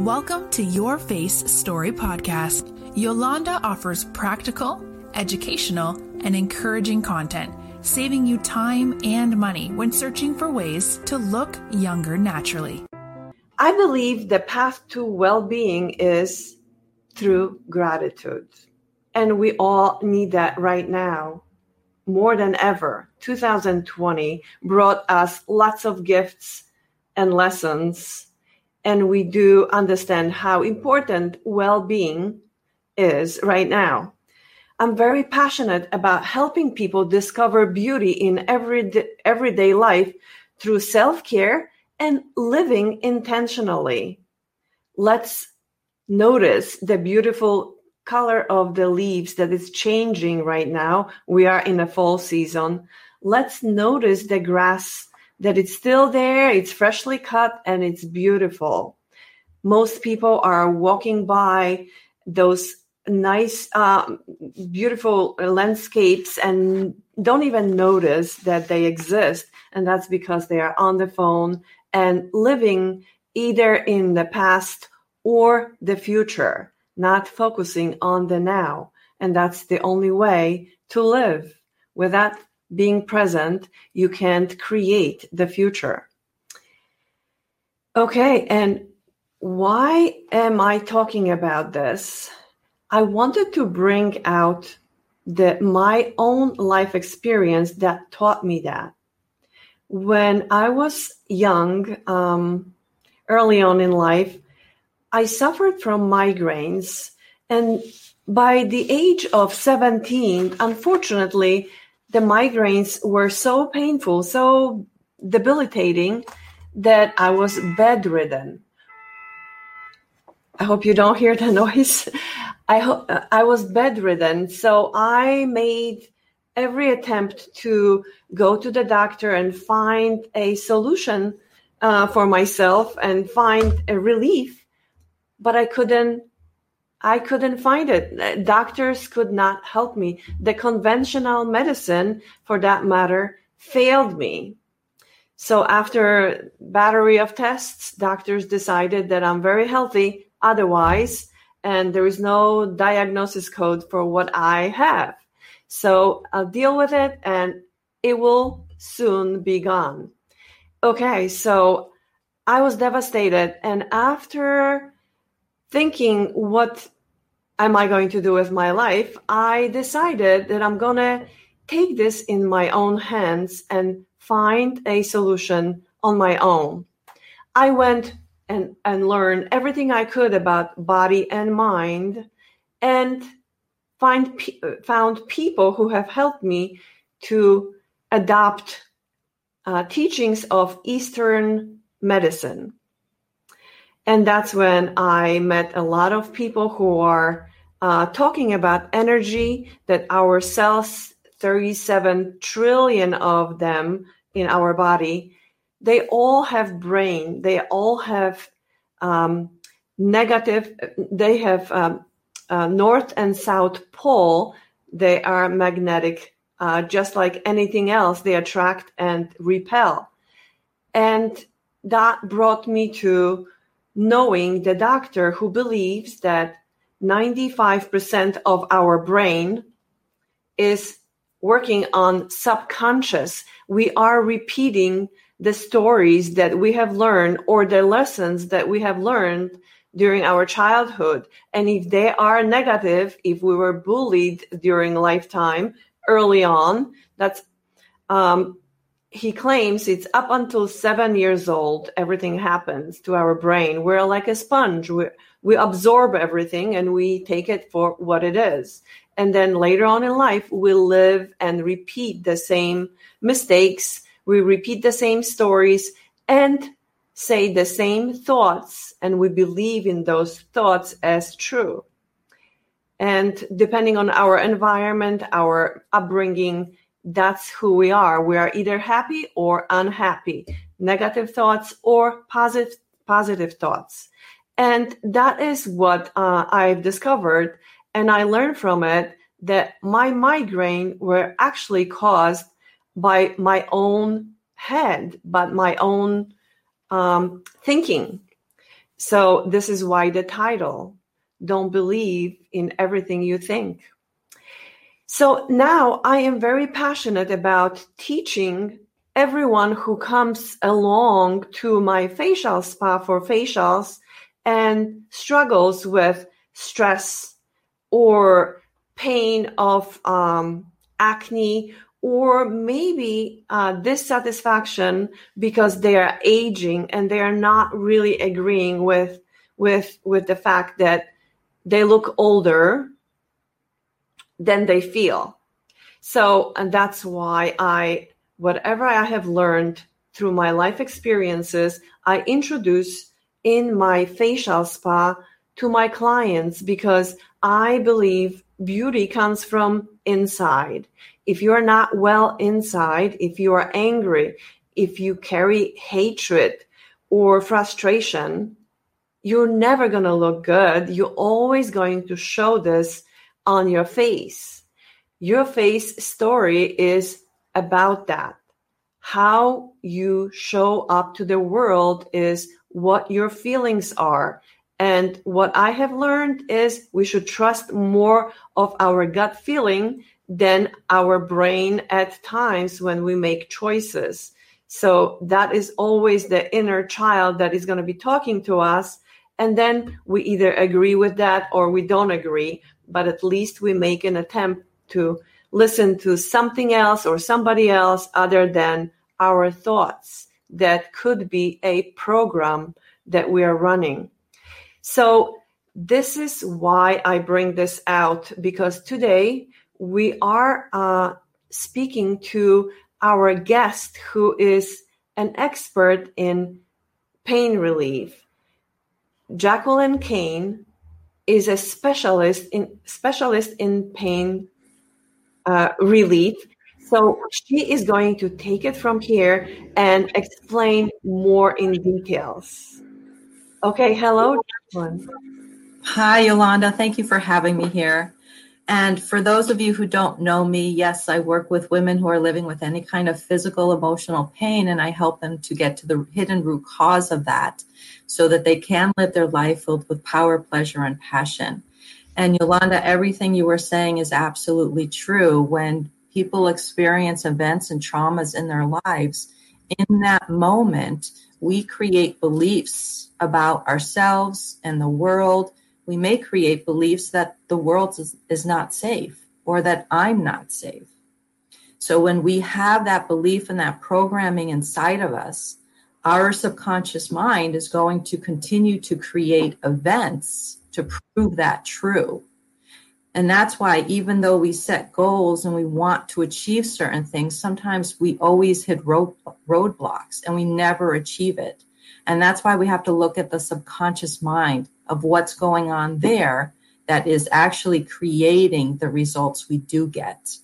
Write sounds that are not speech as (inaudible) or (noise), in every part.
Welcome to Your Face Story Podcast. Yolanda offers practical, educational, and encouraging content, saving you time and money when searching for ways to look younger naturally. I believe the path to well being is through gratitude. And we all need that right now more than ever. 2020 brought us lots of gifts and lessons and we do understand how important well being is right now. I'm very passionate about helping people discover beauty in every everyday life through self care and living intentionally. Let's notice the beautiful color of the leaves that is changing right now. We are in a fall season. Let's notice the grass that it's still there, it's freshly cut, and it's beautiful. Most people are walking by those nice, uh, beautiful landscapes and don't even notice that they exist. And that's because they are on the phone and living either in the past or the future, not focusing on the now. And that's the only way to live. Without being present, you can't create the future. Okay, and why am I talking about this? I wanted to bring out the my own life experience that taught me that. When I was young, um, early on in life, I suffered from migraines, and by the age of 17, unfortunately, the migraines were so painful, so debilitating that I was bedridden. I hope you don't hear the (laughs) noise. I ho- I was bedridden, so I made every attempt to go to the doctor and find a solution uh, for myself and find a relief, but I couldn't I couldn't find it. Uh, doctors could not help me. The conventional medicine, for that matter, failed me. So after battery of tests, doctors decided that I'm very healthy otherwise, and there is no diagnosis code for what I have. So I'll deal with it and it will soon be gone. Okay, so I was devastated. And after thinking what am I going to do with my life, I decided that I'm going to take this in my own hands and find a solution on my own. I went and, and learned everything I could about body and mind and find found people who have helped me to adopt uh, teachings of Eastern medicine. And that's when I met a lot of people who are uh, talking about energy, that our cells, 37 trillion of them in our body, they all have brain, they all have um, negative, they have um, uh, north and south pole, they are magnetic, uh, just like anything else, they attract and repel. And that brought me to knowing the doctor who believes that 95% of our brain is working on subconscious. We are repeating the stories that we have learned or the lessons that we have learned during our childhood. And if they are negative, if we were bullied during lifetime early on, that's um, he claims it's up until seven years old, everything happens to our brain. We're like a sponge. We, we absorb everything and we take it for what it is. And then later on in life, we live and repeat the same mistakes. We repeat the same stories and say the same thoughts. And we believe in those thoughts as true. And depending on our environment, our upbringing, that's who we are. We are either happy or unhappy, negative thoughts or positive positive thoughts. And that is what uh, I've discovered. And I learned from it that my migraine were actually caused by my own head, but my own um, thinking. So, this is why the title Don't Believe in Everything You Think. So, now I am very passionate about teaching everyone who comes along to my facial spa for facials and struggles with stress or pain of um, acne or maybe uh, dissatisfaction because they are aging and they are not really agreeing with with with the fact that they look older than they feel so and that's why i whatever i have learned through my life experiences i introduce in my facial spa to my clients because i believe beauty comes from inside if you are not well inside, if you are angry, if you carry hatred or frustration, you're never going to look good. You're always going to show this on your face. Your face story is about that. How you show up to the world is what your feelings are. And what I have learned is we should trust more of our gut feeling than our brain at times when we make choices. So that is always the inner child that is going to be talking to us. And then we either agree with that or we don't agree, but at least we make an attempt to listen to something else or somebody else other than our thoughts that could be a program that we are running. So this is why I bring this out because today we are uh, speaking to our guest who is an expert in pain relief. Jacqueline Kane is a specialist in specialist in pain uh, relief. So she is going to take it from here and explain more in details. Okay, hello, Jacqueline. Hi, Yolanda. Thank you for having me here. And for those of you who don't know me, yes, I work with women who are living with any kind of physical, emotional pain, and I help them to get to the hidden root cause of that so that they can live their life filled with power, pleasure, and passion. And Yolanda, everything you were saying is absolutely true. When people experience events and traumas in their lives, in that moment, we create beliefs about ourselves and the world we may create beliefs that the world is, is not safe or that I'm not safe. So when we have that belief and that programming inside of us, our subconscious mind is going to continue to create events to prove that true. And that's why, even though we set goals and we want to achieve certain things, sometimes we always hit road, roadblocks and we never achieve it. And that's why we have to look at the subconscious mind of what's going on there that is actually creating the results we do get.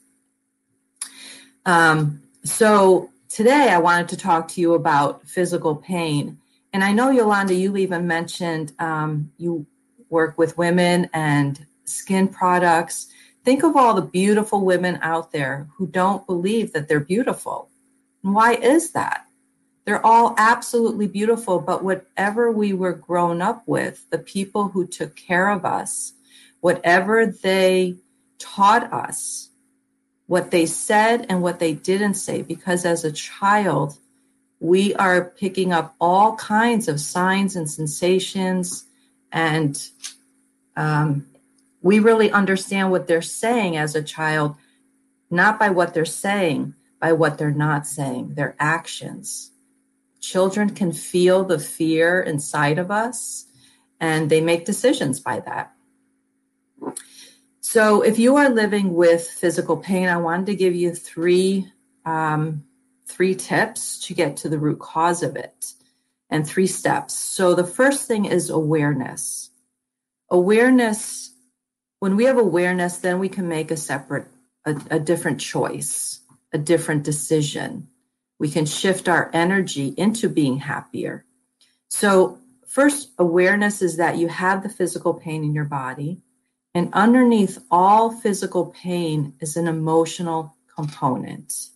Um, so today I wanted to talk to you about physical pain. And I know, Yolanda, you even mentioned um, you work with women and skin products. Think of all the beautiful women out there who don't believe that they're beautiful. And why is that? They're all absolutely beautiful, but whatever we were grown up with, the people who took care of us, whatever they taught us, what they said and what they didn't say, because as a child, we are picking up all kinds of signs and sensations, and um, we really understand what they're saying as a child, not by what they're saying, by what they're not saying, their actions children can feel the fear inside of us and they make decisions by that. So, if you are living with physical pain, I wanted to give you three um, three tips to get to the root cause of it, and three steps. So, the first thing is awareness. Awareness. When we have awareness, then we can make a separate, a, a different choice, a different decision we can shift our energy into being happier. So, first, awareness is that you have the physical pain in your body, and underneath all physical pain is an emotional component.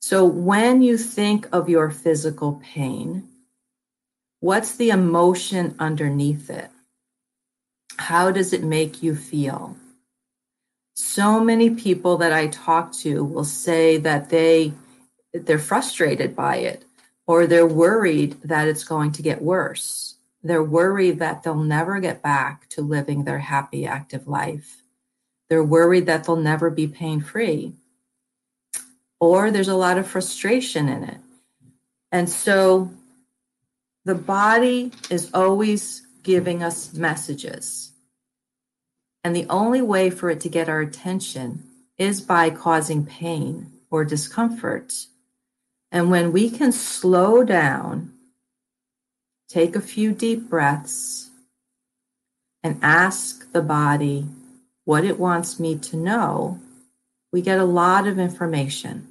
So, when you think of your physical pain, What's the emotion underneath it? How does it make you feel? So many people that I talk to will say that they they're frustrated by it or they're worried that it's going to get worse. They're worried that they'll never get back to living their happy active life. They're worried that they'll never be pain free. Or there's a lot of frustration in it. And so the body is always giving us messages. And the only way for it to get our attention is by causing pain or discomfort. And when we can slow down, take a few deep breaths, and ask the body what it wants me to know, we get a lot of information.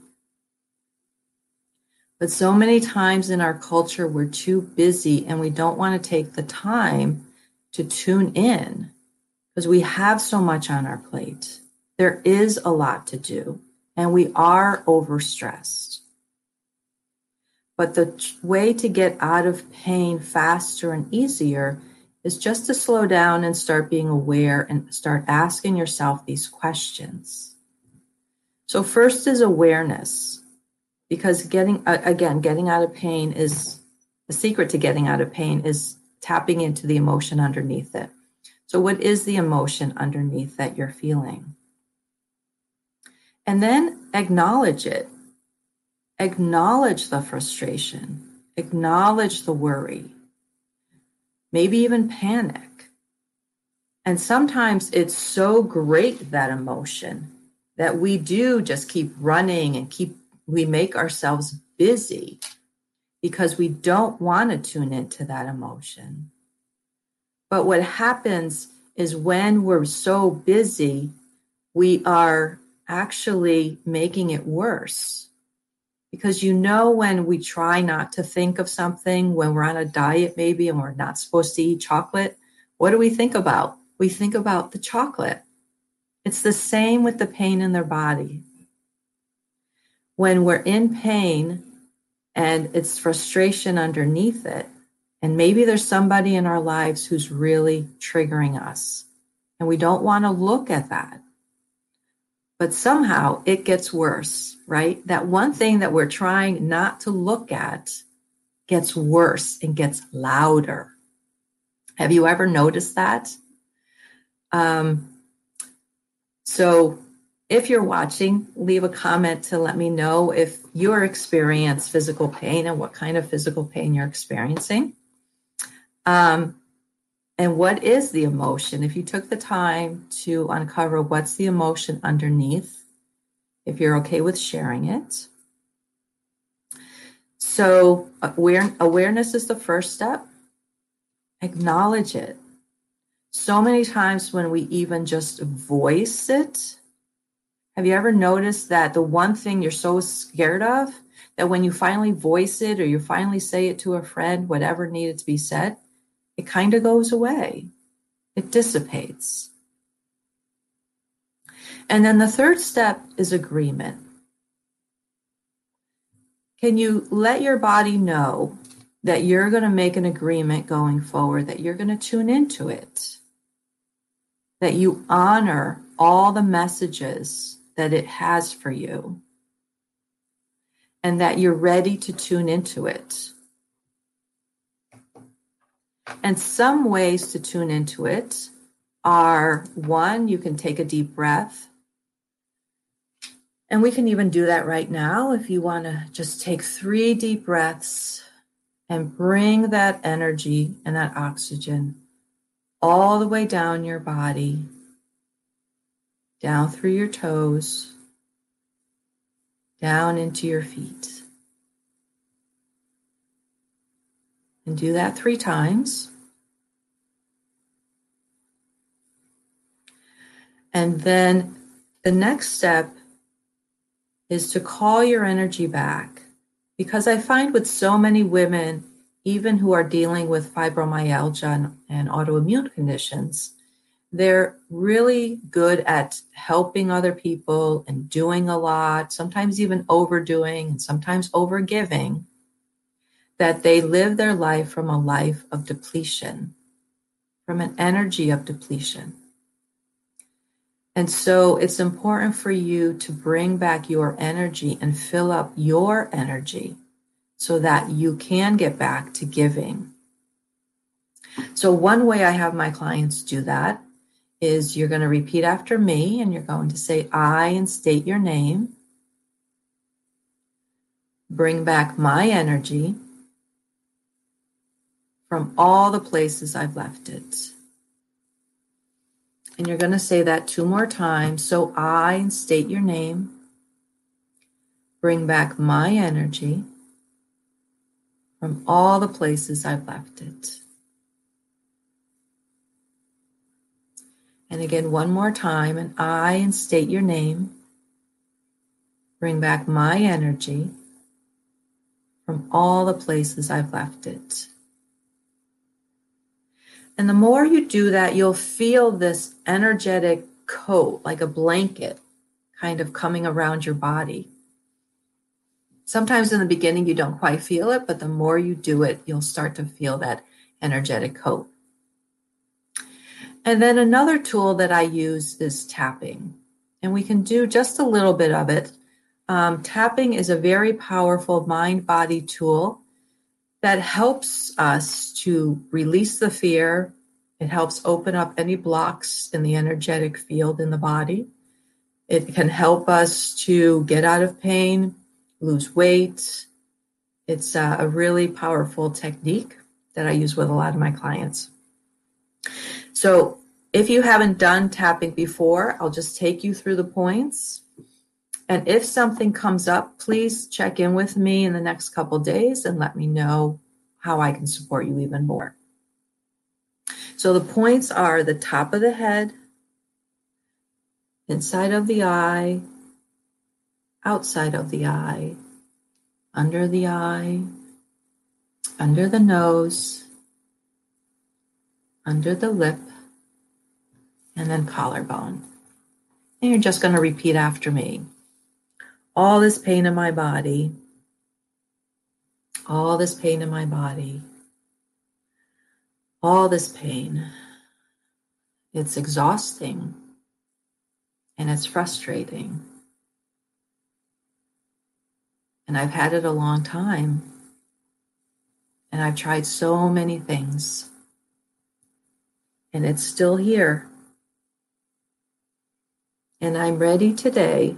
But so many times in our culture, we're too busy and we don't want to take the time to tune in because we have so much on our plate. There is a lot to do, and we are overstressed. But the way to get out of pain faster and easier is just to slow down and start being aware and start asking yourself these questions. So, first is awareness, because getting, again, getting out of pain is the secret to getting out of pain is tapping into the emotion underneath it. So, what is the emotion underneath that you're feeling? And then acknowledge it. Acknowledge the frustration, acknowledge the worry, maybe even panic. And sometimes it's so great, that emotion, that we do just keep running and keep, we make ourselves busy because we don't want to tune into that emotion. But what happens is when we're so busy, we are actually making it worse. Because you know, when we try not to think of something, when we're on a diet maybe and we're not supposed to eat chocolate, what do we think about? We think about the chocolate. It's the same with the pain in their body. When we're in pain and it's frustration underneath it, and maybe there's somebody in our lives who's really triggering us. And we don't want to look at that. But somehow it gets worse, right? That one thing that we're trying not to look at gets worse and gets louder. Have you ever noticed that? Um, so if you're watching, leave a comment to let me know if you experience physical pain and what kind of physical pain you're experiencing. Um, and what is the emotion? If you took the time to uncover what's the emotion underneath, if you're okay with sharing it. So, aware, awareness is the first step. Acknowledge it. So many times when we even just voice it, have you ever noticed that the one thing you're so scared of, that when you finally voice it or you finally say it to a friend, whatever needed to be said, it kind of goes away, it dissipates. And then the third step is agreement. Can you let your body know that you're going to make an agreement going forward, that you're going to tune into it, that you honor all the messages that it has for you, and that you're ready to tune into it? And some ways to tune into it are one, you can take a deep breath. And we can even do that right now if you want to just take three deep breaths and bring that energy and that oxygen all the way down your body, down through your toes, down into your feet. And do that three times. And then the next step is to call your energy back. Because I find with so many women, even who are dealing with fibromyalgia and, and autoimmune conditions, they're really good at helping other people and doing a lot, sometimes even overdoing and sometimes overgiving that they live their life from a life of depletion, from an energy of depletion. And so it's important for you to bring back your energy and fill up your energy so that you can get back to giving. So, one way I have my clients do that is you're going to repeat after me and you're going to say I and state your name. Bring back my energy from all the places I've left it. And you're going to say that two more times. So I and state your name. Bring back my energy from all the places I've left it. And again, one more time, and I and state your name. Bring back my energy from all the places I've left it. And the more you do that, you'll feel this energetic coat, like a blanket, kind of coming around your body. Sometimes in the beginning, you don't quite feel it, but the more you do it, you'll start to feel that energetic coat. And then another tool that I use is tapping. And we can do just a little bit of it. Um, tapping is a very powerful mind body tool that helps us to release the fear. It helps open up any blocks in the energetic field in the body. It can help us to get out of pain, lose weight. It's a, really powerful technique that I use with a lot of my clients. So if you haven't done tapping before, I'll just take you through the points. And if something comes up, please check in with me in the next couple days and let me know how I can support you even more. So the points are the top of the head, inside of the eye, outside of the eye, under the eye, under the nose, under the lip, and then collarbone. And you're just going to repeat after me. All this pain in my body, all this pain in my body, all this pain. It's exhausting and it's frustrating. And I've had it a long time. And I've tried so many things. And it's still here. And I'm ready today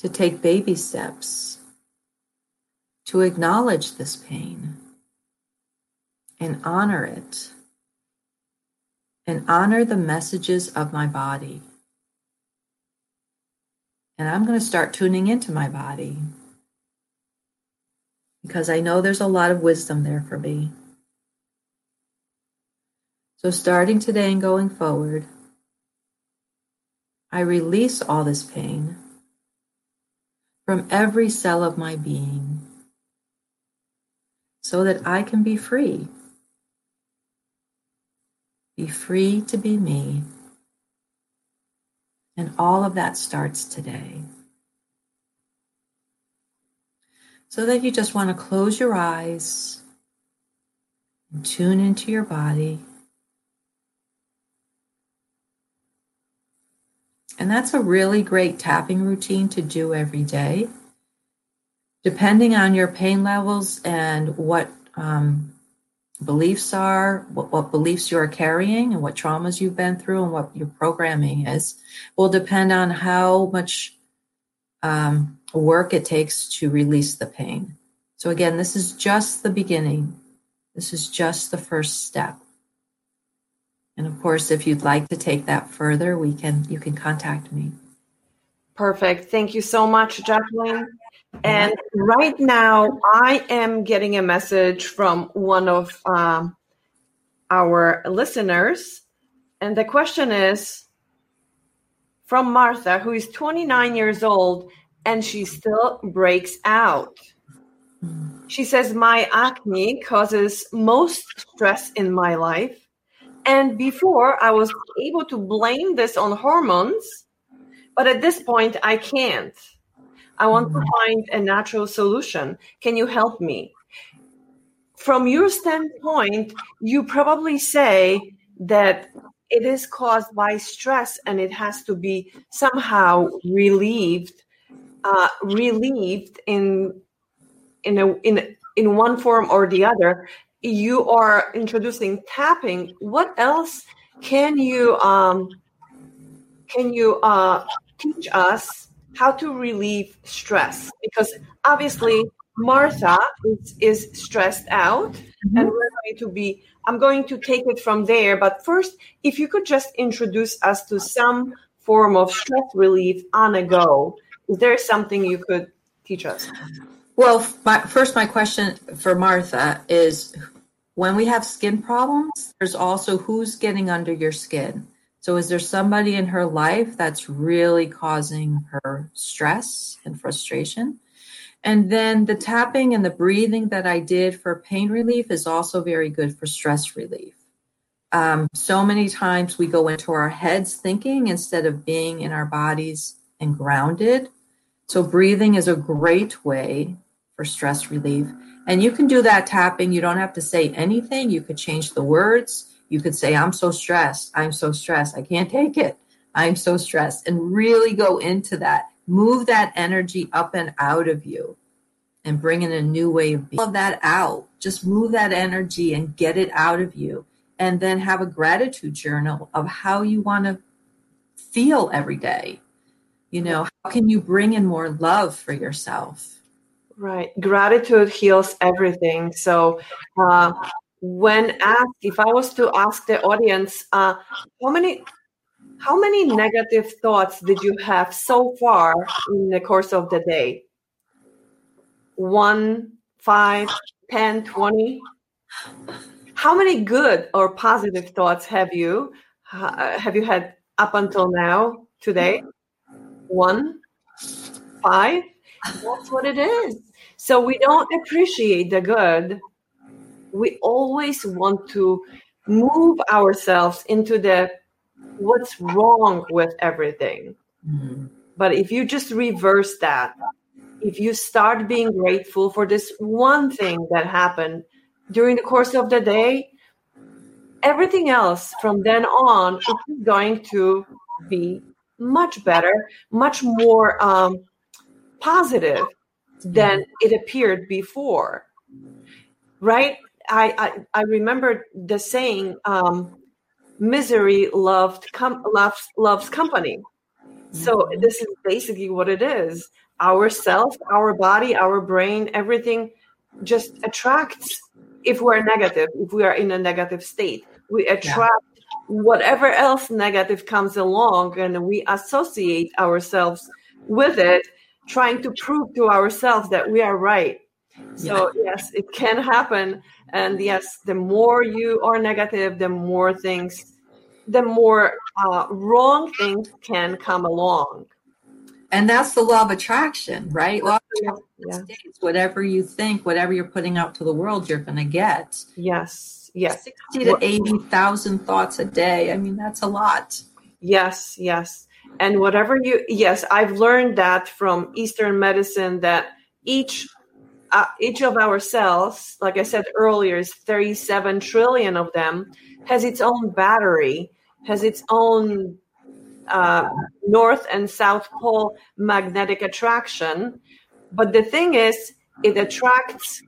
to take baby steps to acknowledge this pain and honor it and honor the messages of my body. And I'm going to start tuning into my body because I know there's a lot of wisdom there for me. So, starting today and going forward, I release all this pain from every cell of my being so that I can be free. Be free to be me. And all of that starts today. So that you just want to close your eyes and tune into your body. And that's a really great tapping routine to do every day. Depending on your pain levels and what um, beliefs are, what, what beliefs you are carrying, and what traumas you've been through, and what your programming is, will depend on how much um, work it takes to release the pain. So, again, this is just the beginning. This is just the first step. And of course, if you'd like to take that further, we can you can contact me. Perfect. Thank you so much, Jacqueline. And right now, I am getting a message from one of um, our listeners. And the question is from Martha, who is 29 years old and she still breaks out. She says, My acne causes most stress in my life. And before, I was able to blame this on hormones, but at this point, I can't. I want to mm-hmm. find a natural solution. Can you help me? from your standpoint, you probably say that it is caused by stress and it has to be somehow relieved, uh, relieved in in a in in one form or the other. You are introducing tapping. What else can you um, can you uh, teach us how to relieve stress? Because obviously Martha is, is stressed out, mm-hmm. and we're going to be. I'm going to take it from there. But first, if you could just introduce us to some form of stress relief on a go, is there something you could teach us? Well, my, first, my question for Martha is when we have skin problems, there's also who's getting under your skin. So, is there somebody in her life that's really causing her stress and frustration? And then the tapping and the breathing that I did for pain relief is also very good for stress relief. Um, so many times we go into our heads thinking instead of being in our bodies and grounded. So, breathing is a great way for stress relief. And you can do that tapping. You don't have to say anything. You could change the words. You could say, I'm so stressed. I'm so stressed. I can't take it. I'm so stressed. And really go into that move that energy up and out of you and bring in a new way of being. Love that out. Just move that energy and get it out of you. And then have a gratitude journal of how you want to feel every day. You know, how can you bring in more love for yourself? Right. Gratitude heals everything. So, uh, when asked, if I was to ask the audience, uh, how many how many negative thoughts did you have so far in the course of the day? One, five, ten, twenty? How many good or positive thoughts have you uh, have you had up until now today? One, five. That's what it is. So we don't appreciate the good. We always want to move ourselves into the what's wrong with everything. Mm-hmm. But if you just reverse that, if you start being grateful for this one thing that happened during the course of the day, everything else from then on is going to be much better, much more um, positive than it appeared before. Right? I, I, I remember the saying, um, misery loved com- loves loves company. So mm-hmm. this is basically what it is. Our self, our body, our brain, everything just attracts if we're negative, if we are in a negative state. We attract yeah. whatever else negative comes along and we associate ourselves with it, trying to prove to ourselves that we are right. So yes, it can happen. And yes, the more you are negative, the more things the more uh, wrong things can come along. And that's the law of attraction, right? Law of attraction yeah. whatever you think, whatever you're putting out to the world, you're going to get. Yes, yes. 60 to 80,000 thoughts a day. I mean, that's a lot. Yes, yes. And whatever you, yes, I've learned that from Eastern medicine that each uh, each of our cells, like I said earlier, is 37 trillion of them, has its own battery has its own uh, north and south pole magnetic attraction. But the thing is, it attracts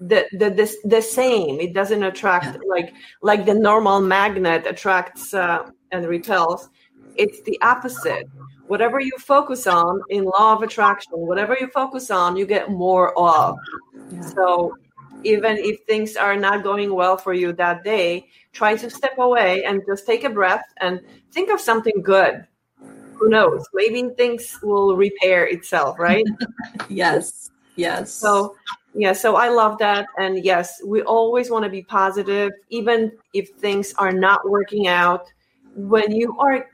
the the the, the same. It doesn't attract like like the normal magnet attracts uh, and repels. It's the opposite. Whatever you focus on in law of attraction, whatever you focus on, you get more of. Yeah. So even if things are not going well for you that day, try to step away and just take a breath and think of something good. Who knows? Maybe things will repair itself, right? (laughs) yes. Yes. So, yeah, so I love that. And yes, we always want to be positive, even if things are not working out. When you are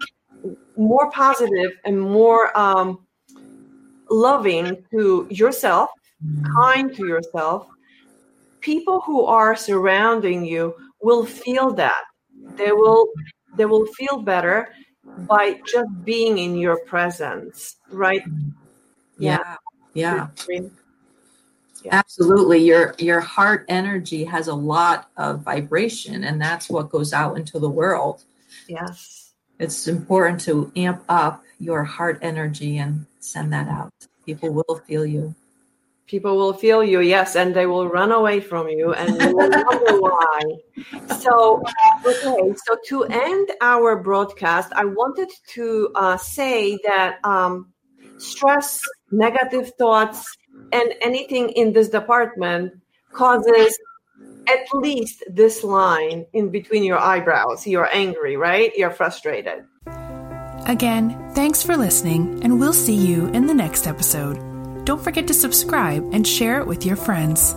more positive and more um, loving to yourself, mm. kind to yourself, people who are surrounding you will feel that they will they will feel better by just being in your presence right yeah yeah Yeah. Absolutely. Your your heart energy has a lot of vibration and that's what goes out into the world. Yes. It's important to amp up your heart energy and send that out. People will feel you. People will feel you, yes, and they will run away from you and you (laughs) wonder why. So, okay, so to end our broadcast, I wanted to uh, say that um, stress, negative thoughts, and anything in this department causes at least this line in between your eyebrows. You're angry, right? You're frustrated. Again, thanks for listening, and we'll see you in the next episode. Don't forget to subscribe and share it with your friends.